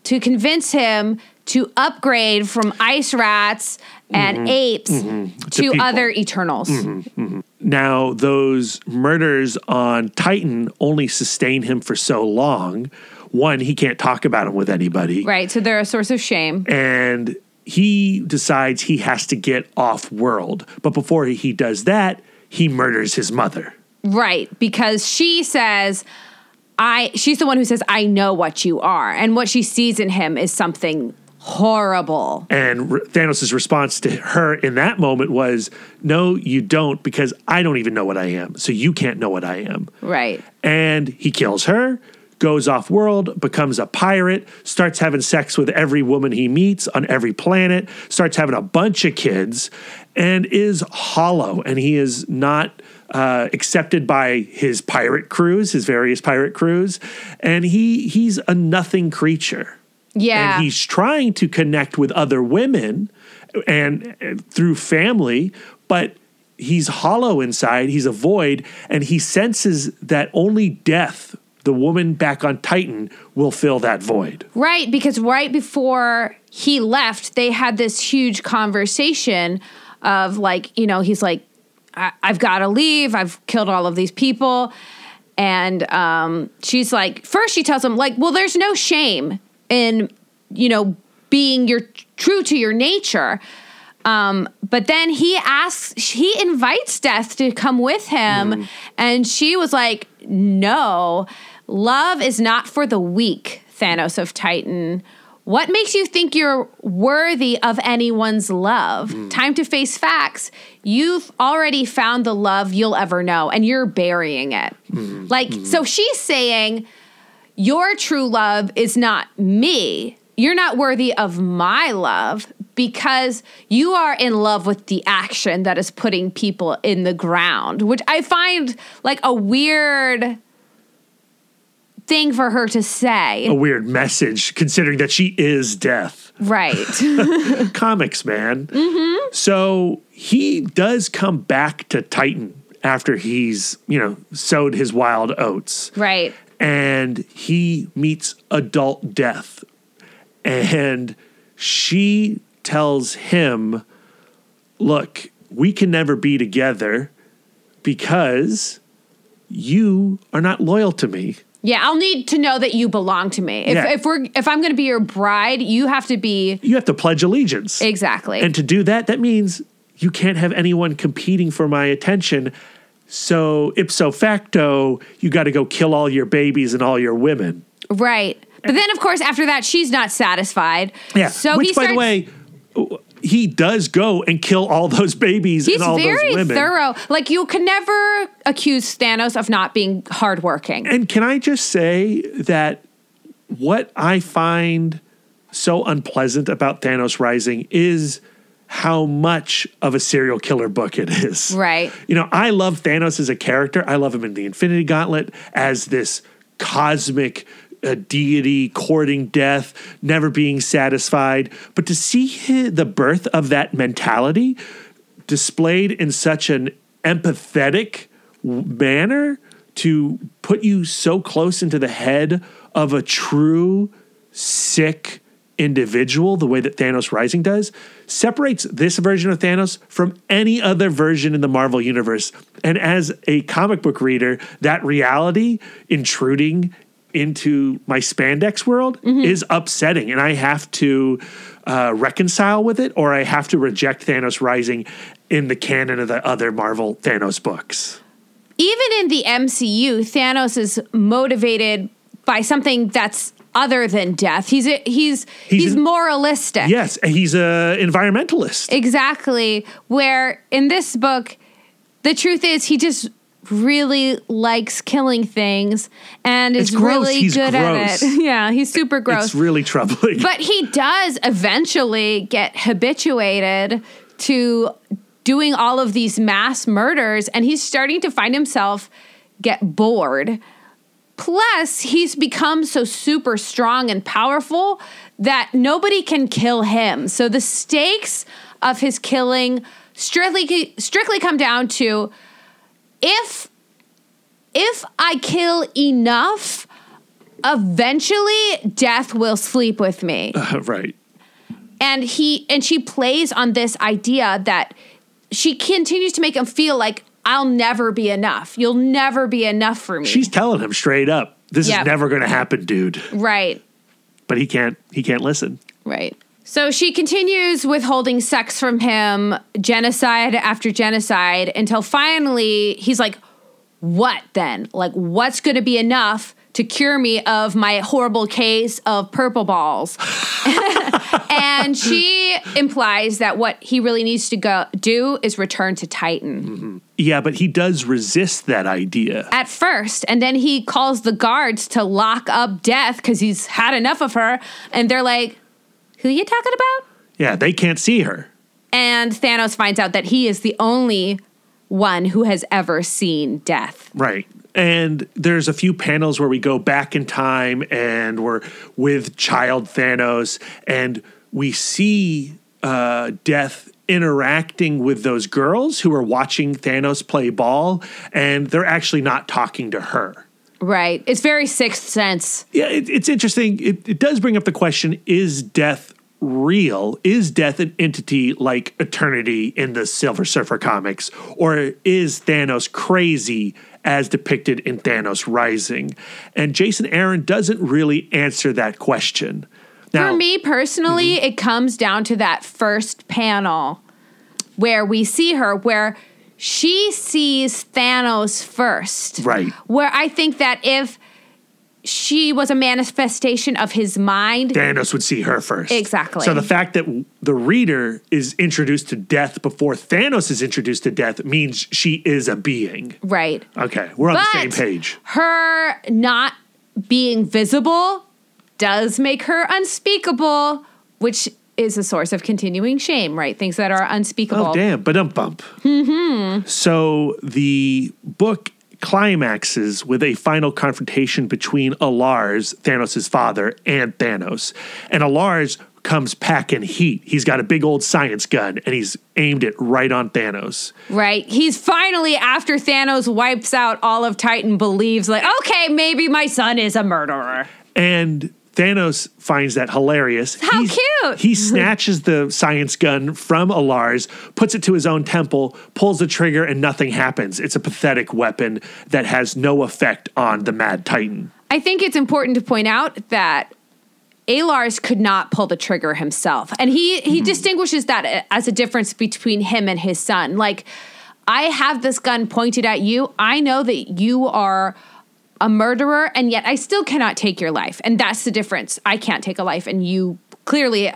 to convince him to upgrade from ice rats and mm-hmm. apes mm-hmm. to, people. other Eternals. Mm-hmm. now, those murders on Titan only sustain him for so long. One, he can't talk about them with anybody. Right. So they're a source of shame. and he decides he has to get off world. But before he does that, he murders his mother. Right, because she says, I she's the one who says, I know what you are. And what she sees in him is something horrible. And Thanos' response to her in that moment was, No, you don't, because I don't even know what I am. So you can't know what I am. Right. And he kills her, goes off world, becomes a pirate, starts having sex with every woman he meets on every planet, starts having a bunch of kids, and is hollow. And he is not uh, accepted by his pirate crews, his various pirate crews, and he he's a nothing creature. Yeah. And he's trying to connect with other women and, and through family, but he's hollow inside. He's a void, and he senses that only death, the woman back on Titan, will fill that void. Right, because right before he left, they had this huge conversation of like, you know, he's like, I- I've got to leave. I've killed all of these people. And um, she's like, first she tells him, like, well, there's no shame in, you know, being your true to your nature. Um, but then he asks, he invites Death to come with him. Mm. And she was like, no, love is not for the weak, Thanos of Titan. What makes you think you're worthy of anyone's love? Mm. Time to face facts. You've already found the love you'll ever know, and you're burying it. Mm-hmm. Like, mm-hmm. so she's saying, Your true love is not me. You're not worthy of my love because you are in love with the action that is putting people in the ground, which I find like a weird thing for her to say. A weird message, considering that she is death. Right. Comics, man. Mm-hmm. So he does come back to Titan after he's, you know, sowed his wild oats. right. And he meets adult death and she tells him look we can never be together because you are not loyal to me Yeah, I'll need to know that you belong to me. If, Yeah. if we're if I'm going to be your bride, you have to be you have to pledge allegiance exactly. and to do that that means you can't have anyone competing for my attention so ipso facto you got to go kill all your babies and all your women right. But then of course after that she's not satisfied. Yeah. So Which, he by starts, the way, he does go and kill all those babies He's and all those very women. thorough. Like you can never accuse Thanos of not being hardworking. And can I just say that what I find so unpleasant about Thanos Rising is how much of a serial killer book it is. Right. You know, I love Thanos as a character. I love him in the Infinity Gauntlet as this cosmic uh, deity courting death, never being satisfied. But to see the birth of that mentality displayed in such an empathetic manner to put you so close into the head of a true sick individual, the way that Thanos Rising does, separates this version of Thanos from any other version in the Marvel Universe. And as a comic book reader, that reality intruding into my spandex world is upsetting. And I have to uh, reconcile with it or I have to reject Thanos Rising in the canon of the other Marvel Thanos books. Even in the MCU, Thanos is motivated by something that's other than death. He's a, he's he's, He's an- moralistic. Yes, he's a environmentalist. Exactly. Where in this book, the truth is he just really likes killing things and is really He's good gross. at it. Yeah, he's super gross. It's really troubling. But he does eventually get habituated to doing all of these mass murders, and he's starting to find himself get bored. Plus, he's become so super strong and powerful that nobody can kill him. So the stakes of his killing strictly strictly come down to if if I kill enough, eventually death will sleep with me right. and he and she plays on this idea that she continues to make him feel like I'll never be enough. You'll never be enough for me. She's telling him straight up, this Yep. is never going to happen, dude. right. But he can't. He can't listen. Right. So she continues withholding sex from him, genocide after genocide, until finally he's like, What then? Like, what's going to be enough to cure me of my horrible case of purple balls? and she implies that what he really needs to go do is return to Titan. Mm-hmm. Yeah, but he does resist that idea. at first and then he calls the guards to lock up death because he's had enough of her and they're like who you talking about Yeah, they can't see her. and thanos finds out that he is the only one who has ever seen death Right. And there's a few panels where we go back in time and we're with child Thanos and we see uh, Death interacting with those girls who are watching Thanos play ball and they're actually not talking to her. right it's very sixth sense Yeah, it, it's interesting. It, it does bring up the question is death real? Is death an entity like eternity in the Silver Surfer comics? Or is Thanos crazy as depicted in Thanos Rising? And Jason Aaron doesn't really answer that question. Now, For me personally, Mm-hmm. it comes down to that first panel where we see her, where she sees Thanos first. Right. Where I think that if she was a manifestation of his mind, Thanos would see her first. Exactly. So the fact that the reader is introduced to death before Thanos is introduced to death means she is a being. right. Okay, we're on But the same page. her not being visible does make her unspeakable, which is a source of continuing shame, right? Things that are unspeakable. Oh, damn. But um bump. Mm-hmm. So the book climaxes with a final confrontation between Alars, Thanos' father, and Thanos. And Alars comes packing heat. He's got a big old science gun and he's aimed it right on Thanos. Right. He's finally, after Thanos wipes out all of Titan, believes, like, okay, maybe my son is a murderer. And Thanos finds that hilarious. How He's- cute. He snatches the science gun from Alars, puts it to his own temple, pulls the trigger, and nothing happens. It's a pathetic weapon that has no effect on the Mad Titan. I think it's important to point out that Alars could not pull the trigger himself. And he he hmm. distinguishes that as a difference between him and his son. Like I have this gun pointed at you. I know that you are a murderer and yet I still cannot take your life. And that's the difference. I can't take a life and you clearly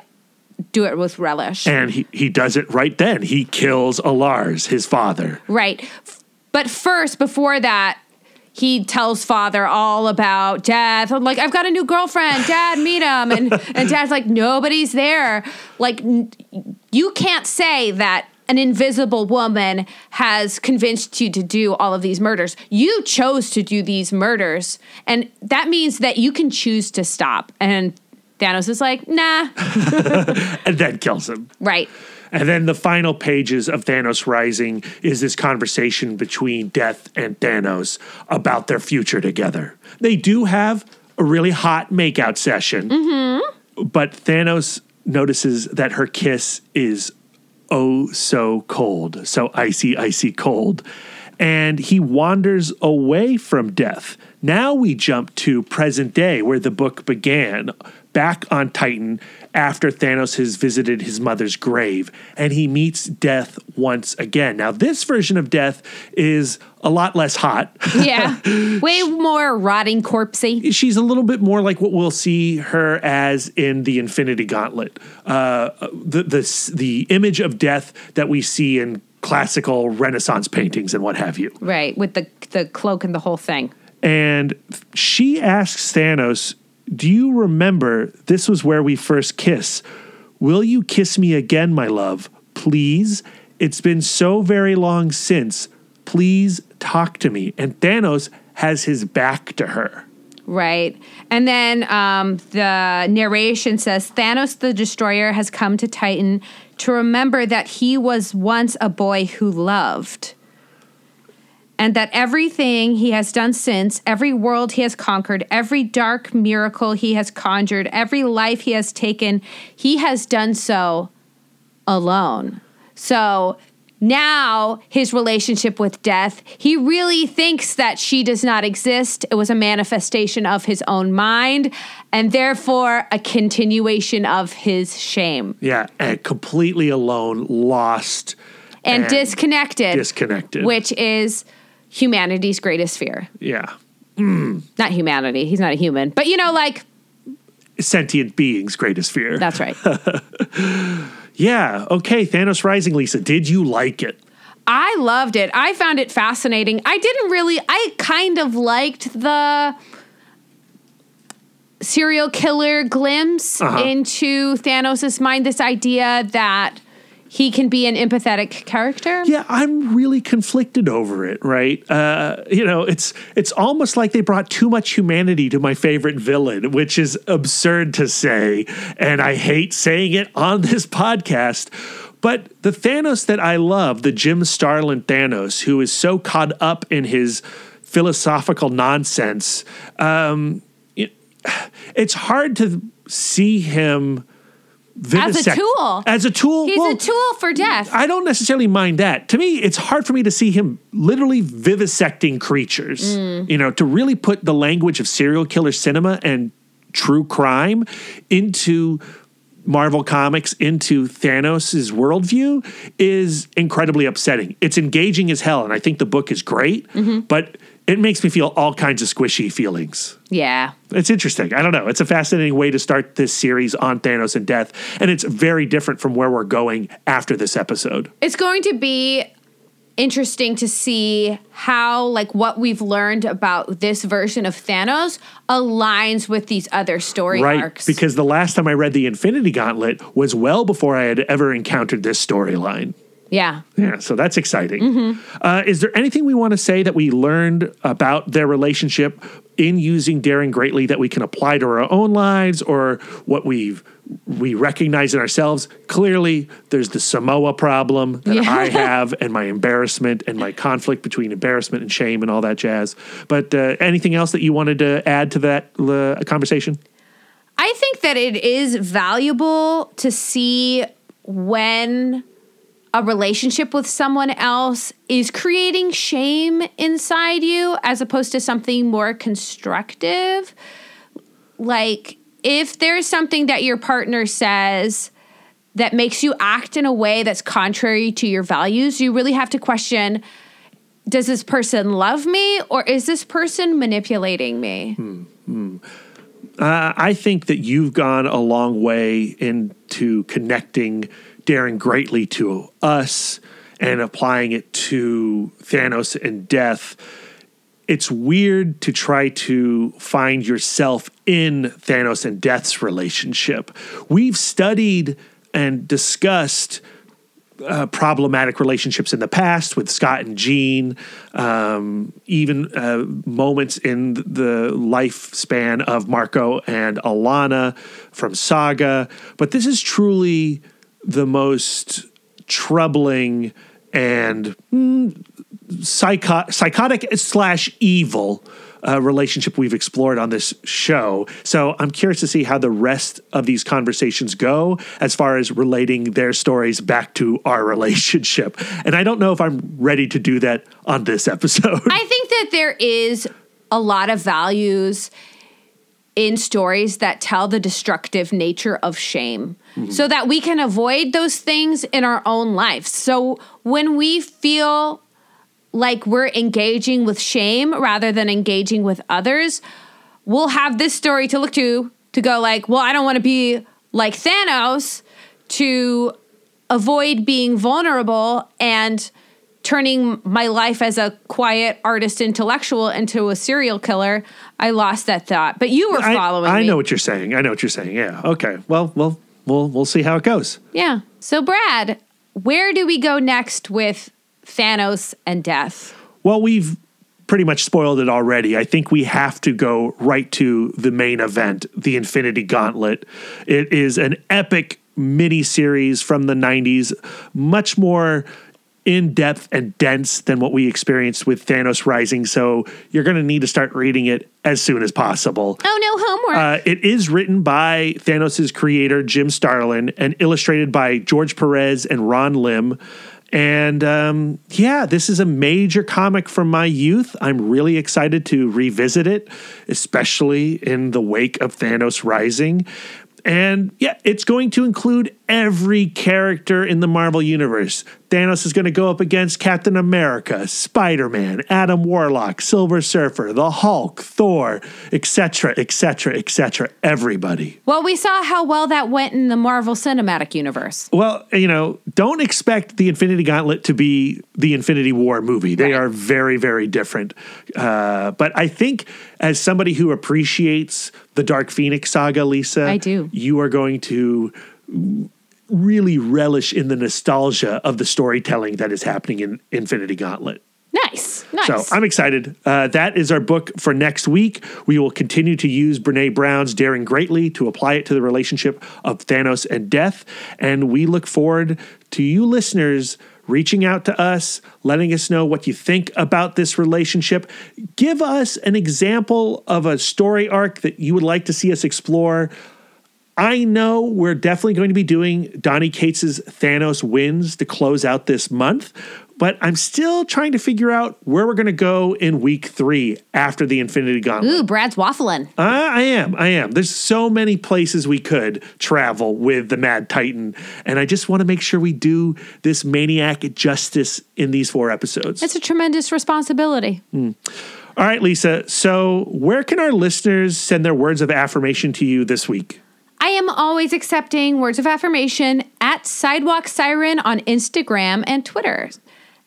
do it with relish. And he, he does it right then. He kills Alars, his father. Right. But first, before that, he tells father all about death. I'm like, I've got a new girlfriend. Dad, meet him. And, and dad's like, nobody's there. Like, you can't say that an invisible woman has convinced you to do all of these murders. You chose to do these murders. And that means that you can choose to stop. And Thanos is like, nah. And then kills him. Right. And then the final pages of Thanos Rising is this conversation between Death and Thanos about their future together. They do have a really hot makeout session, mm-hmm. but Thanos notices that her kiss is oh so cold, so icy, icy cold. And he wanders away from death. Now we jump to present day, where the book began, back on Titan after Thanos has visited his mother's grave, and he meets death once again. Now, this version of death is a lot less hot. Yeah. Way more rotting corpsey. she's a little bit more like what we'll see her as in the Infinity Gauntlet. Uh, the the the image of death that we see in classical Renaissance paintings and what have you. Right, with the the cloak and the whole thing. And she asks Thanos, Do you remember this was where we first kiss? Will you kiss me again, my love? Please? It's been so very long since. Please talk to me. And Thanos has his back to her. Right. And then um, the narration says Thanos the Destroyer has come to Titan to remember that he was once a boy who loved. And that everything he has done since, every world he has conquered, every dark miracle he has conjured, every life he has taken, he has done so alone. So now his relationship with death, he really thinks that she does not exist. It was a manifestation of his own mind and therefore a continuation of his shame Yeah, and completely alone, lost, and, disconnected, disconnected. which is humanity's greatest fear. yeah, Not humanity, he's not a human, but you know, like, sentient beings' greatest fear. that's right. yeah, okay, Thanos Rising, Lisa. Did you like it? I loved it. I found it fascinating. I didn't really, I kind of liked the serial killer glimpse Uh-huh. into Thanos' mind, this idea that he can be an empathetic character. Yeah, I'm really conflicted over it, right? Uh, you know, it's it's almost like they brought too much humanity to my favorite villain, which is absurd to say, and I hate saying it on this podcast. But the Thanos that I love, the Jim Starlin Thanos, who is so caught up in his philosophical nonsense, um, it- it's hard to see him vivisect- as a tool. As a tool, He's well, a tool for death. I don't necessarily mind that. To me, it's hard for me to see him literally vivisecting creatures. Mm. You know, to really put the language of serial killer cinema and true crime into Marvel Comics, into Thanos' worldview is incredibly upsetting. It's engaging as hell, and I think the book is great, Mm-hmm. but it makes me feel all kinds of squishy feelings. yeah. It's interesting. I don't know. It's a fascinating way to start this series on Thanos and death, and it's very different from where we're going after this episode. It's going to be interesting to see how like what we've learned about this version of Thanos aligns with these other story right. arcs. Because the last time I read the Infinity Gauntlet was well before I had ever encountered this storyline. Yeah. Yeah, so that's exciting. Mm-hmm. Uh, is there anything we want to say that we learned about their relationship in using Daring Greatly that we can apply to our own lives or what we've we recognize in ourselves? Clearly, there's the Samoa problem that Yeah. I have, and my embarrassment and my conflict between embarrassment and shame and all that jazz. But uh, anything else that you wanted to add to that uh, conversation? I think that it is valuable to see when a relationship with someone else is creating shame inside you as opposed to something more constructive. Like, if there's something that your partner says that makes you act in a way that's contrary to your values, you really have to question does this person love me or is this person manipulating me? Uh, I think that you've gone a long way into connecting Daring greatly to us and applying it to Thanos and death. It's weird to try to find yourself in Thanos and Death's relationship. We've studied and discussed uh, problematic relationships in the past with Scott and Jean, um, even uh, moments in the lifespan of Marko and Alana from Saga. But this is truly the most troubling and mm, psycho- psychotic slash evil uh, relationship we've explored on this show. So I'm curious to see how the rest of these conversations go as far as relating their stories back to our relationship. And I don't know if I'm ready to do that on this episode. I think that there is a lot of values in stories that tell the destructive nature of shame so that we can avoid those things in our own lives. So when we feel like we're engaging with shame rather than engaging with others, we'll have this story to look to to go like, well, I don't want to be like Thanos to avoid being vulnerable and turning my life as a quiet artist intellectual into a serial killer, I lost that thought. But you were I, following I me. know what you're saying. I know what you're saying. Yeah. Okay. Well, well, we'll we'll see how it goes. Yeah. So, Brad, where do we go next with Thanos and death? Well, we've pretty much spoiled it already. I think we have to go right to the main event, the Infinity Gauntlet. It is an epic mini series from the 90s, much more in depth and dense than what we experienced with Thanos Rising. So you're going to need to start reading it as soon as possible. Oh, no homework. Uh, it is written by Thanos' creator, Jim Starlin, and illustrated by George Perez and Ron Lim. And um, yeah, this is a major comic from my youth. I'm really excited to revisit it, especially in the wake of Thanos Rising. And yeah, it's going to include every character in the Marvel Universe. Thanos is going to go up against Captain America, Spider Man, Adam Warlock, Silver Surfer, the Hulk, Thor, etc., etc., etc. Everybody. well, we saw how well that went in the Marvel Cinematic Universe. Well, you know, don't expect the Infinity Gauntlet to be the Infinity War movie. They Right. are very, very different. Uh, but I think as somebody who appreciates the Dark Phoenix saga, Lisa, I do. You are going to really relish in the nostalgia of the storytelling that is happening in Infinity Gauntlet. Nice. Nice. So I'm excited. Uh, that is our book for next week. We will continue to use Brene Brown's Daring Greatly to apply it to the relationship of Thanos and death. And we look forward to you listeners reaching out to us, letting us know what you think about this relationship. Give us an example of a story arc that you would like to see us explore. I know we're definitely going to be doing Donny Cates's Thanos Wins to close out this month, but I'm still trying to figure out where we're going to go in week three after the Infinity Gauntlet. Ooh, Brad's waffling. Uh, I am. I am. There's so many places we could travel with the Mad Titan, and I just want to make sure we do this maniac justice in these four episodes. It's a tremendous responsibility. All right, Lisa. So, where can our listeners send their words of affirmation to you this week? I am always accepting words of affirmation at Sidewalk Siren on Instagram and Twitter.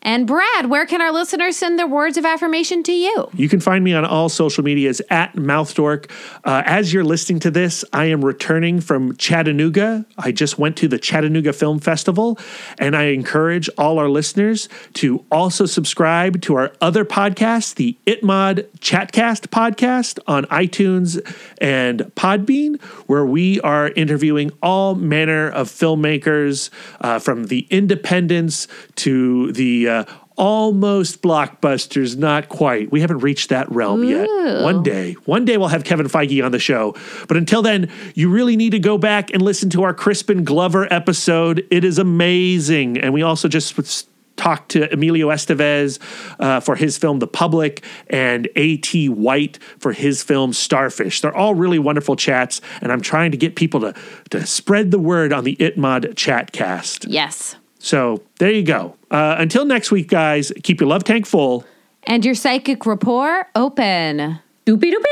And Brad, where can our listeners send their words of affirmation to you? You can find me on all social medias at MouthDork. Uh, as you're listening to this, I am returning from Chattanooga. I just went to the Chattanooga Film Festival, and I encourage all our listeners to also subscribe to our other podcast, the ItMod Chatcast podcast on iTunes and Podbean, where we are interviewing all manner of filmmakers uh, from the independents to the uh, almost blockbusters, not quite. We haven't reached that realm yet. One day, one day we'll have Kevin Feige on the show. But until then, you really need to go back and listen to our Crispin Glover episode. It is amazing. And we also just talked to Emilio Estevez uh, for his film The Public and A.T. White for his film Starfish. They're all really wonderful chats, and I'm trying to get people to, to spread the word on the ItMod Chatcast. Yes. So there you go. Uh, until next week, guys, keep your love tank full. And your psychic rapport open. Doopy doopy.